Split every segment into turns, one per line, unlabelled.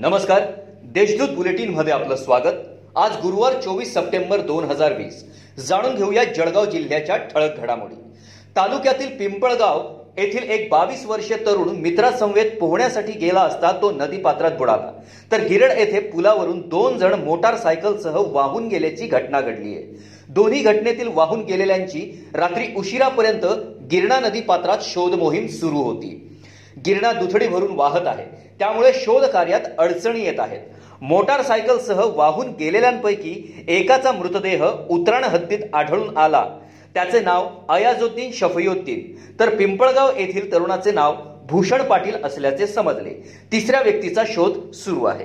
नमस्कार. देशदूत बुलेटिनमध्ये आपलं स्वागत. आज गुरुवार चोवीस सप्टेंबर दोन हजार वीस. जाणून घेऊया जळगाव जिल्ह्याच्या ठळक घडामोडी. तालुक्यातील पिंपळगाव येथील एक बावीस वर्षीय तरुण मित्रासमवेत पोहण्यासाठी गेला असता तो नदी पात्रात बुडाला. तर गिरड येथे पुलावरून दोन जण मोटारसायकलसह वाहून गेल्याची घटना घडली आहे. दोन्ही घटनेतील वाहून गेलेल्यांची रात्री उशिरापर्यंत गिरणा नदी पात्रात शोध मोहीम सुरू होती. गिरणा दुथडी भरून वाहत आहे. त्यामुळे शोध कार्यात अडचणी येत आहेत. मोटारसायकलसह वाहून गेलेल्यांपैकी एकाचा मृतदेह उतराण हद्दीत आढळून आला. त्याचे नाव अयाजुद्दीन शफयुद्दीन तर पिंपळगाव येथील तरुणाचे नाव भूषण पाटील असल्याचे समजले. तिसऱ्या व्यक्तीचा शोध सुरू आहे.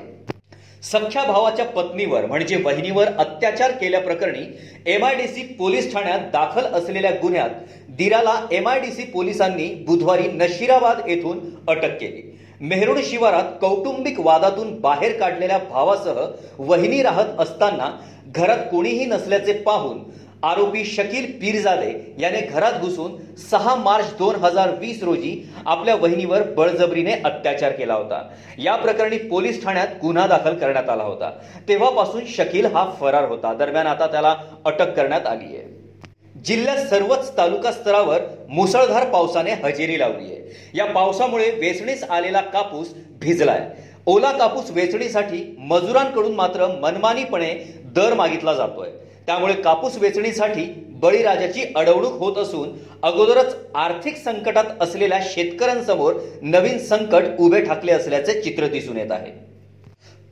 सख्या भावाच्या पत्नीवर म्हणजे वहिनीवर अत्याचार केल्याप्रकरणी एमआयडीसी पोलीस ठाण्यात दाखल असलेल्या गुन्ह्यात दिराला एमआयडीसी पोलिसांनी बुधवारी नशिराबाद येथून अटक केली. मेहरुण शिवारात कौटुंबिक वादातून बाहेर काढलेल्या भावासह वहिनी राहत असताना घरात कोणीही नसल्याचे पाहून आरोपी शकील पीरजादे याने घरात घुसून सहा मार्च दोन हजार वीस रोजी आपल्या वहिनीवर बळजबरीने अत्याचार केला होता. या प्रकरणी पोलीस ठाण्यात गुन्हा दाखल करण्यात आला होता. तेव्हापासून शकील हा फरार होता. दरम्यान आता त्याला अटक करण्यात आली आहे. जिल्ह्यात सर्वच तालुका स्तरावर मुसळधार पावसाने हजेरी लावली आहे. या पावसामुळे वेचणीस आलेला कापूस भिजलाय. ओला कापूस वेचणीसाठी मजुरांकडून मात्र मनमानीपणे दर मागितला जातोय. त्यामुळे कापूस वेचणीसाठी बळीराजाची अडवणूक होत असून अगोदरच आर्थिक संकटात असलेल्या शेतकऱ्यांसमोर नवीन संकट उभे ठाकले असल्याचे चित्र दिसून येत आहे.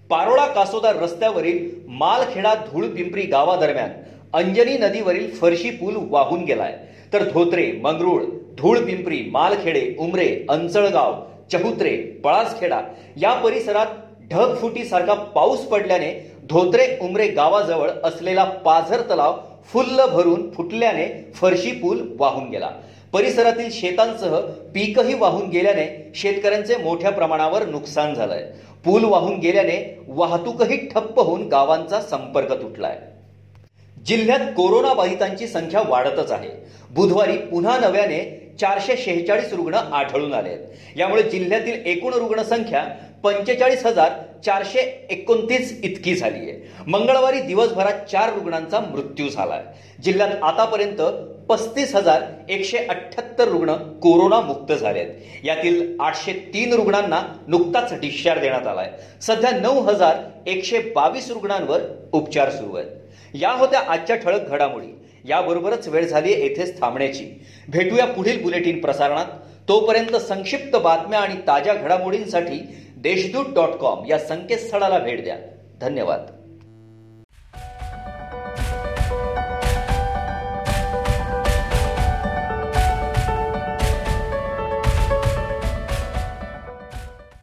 पारोळा कासोदा रस्त्यावरील मालखेडा धूळ पिंपरी गावादरम्यान अंजनी नदीवरील फरशी पूल वाहून गेलाय. तर धोत्रे मंगरुळ धूळ पिंपरी मालखेडे उमरे अंचळगाव चहुत्रे पळासखेडा या परिसरात ढगफुटीसारखा पाऊस पडल्याने धोत्रे उमरे गावाजवळ असलेला पाझर तलाव फुल्ल भरून फुटल्याने फरशी पूल वाहून गेला. परिसरातील शेतांसह पीकही वाहून गेल्याने शेतकऱ्यांचे मोठ्या प्रमाणावर नुकसान झालंय. पूल वाहून गेल्याने वाहतूकही ठप्प होऊन गावांचा संपर्क तुटलाय. जिल्ह्यात कोरोना बाधितांची संख्या वाढतच आहे. बुधवारी पुन्हा नव्याने चारशे शेहेचाळीस रुग्ण आढळून आले आहेत यामुळे जिल्ह्यातील एकूण रुग्णसंख्या पंचेचाळीस हजार चारशे एकोणतीस इतकी झाली आहे. मंगळवारी दिवसभरात चार रुग्णांचा मृत्यू झालाय. जिल्ह्यात आतापर्यंत पस्तीस हजार एकशे अठ्ठ्याहत्तर रुग्ण कोरोना मुक्त झाले आहेत यातील आठशे तीन रुग्णांना नुकताच डिस्चार्ज देण्यात आलाय. सध्या नऊ हजार एकशे बावीस रुग्णांवर उपचार सुरू आहेत. या होत्या आजच्या ठळक घडामोडी. याबरोबरच वेळ झाली येथेच थांबण्याची. भेटूया पुढील बुलेटिन प्रसारणात. तोपर्यंत संक्षिप्त बातम्या आणि ताज्या घडामोडींसाठी देशदूत डॉट कॉम या संकेतस्थळाला भेट द्या. धन्यवाद.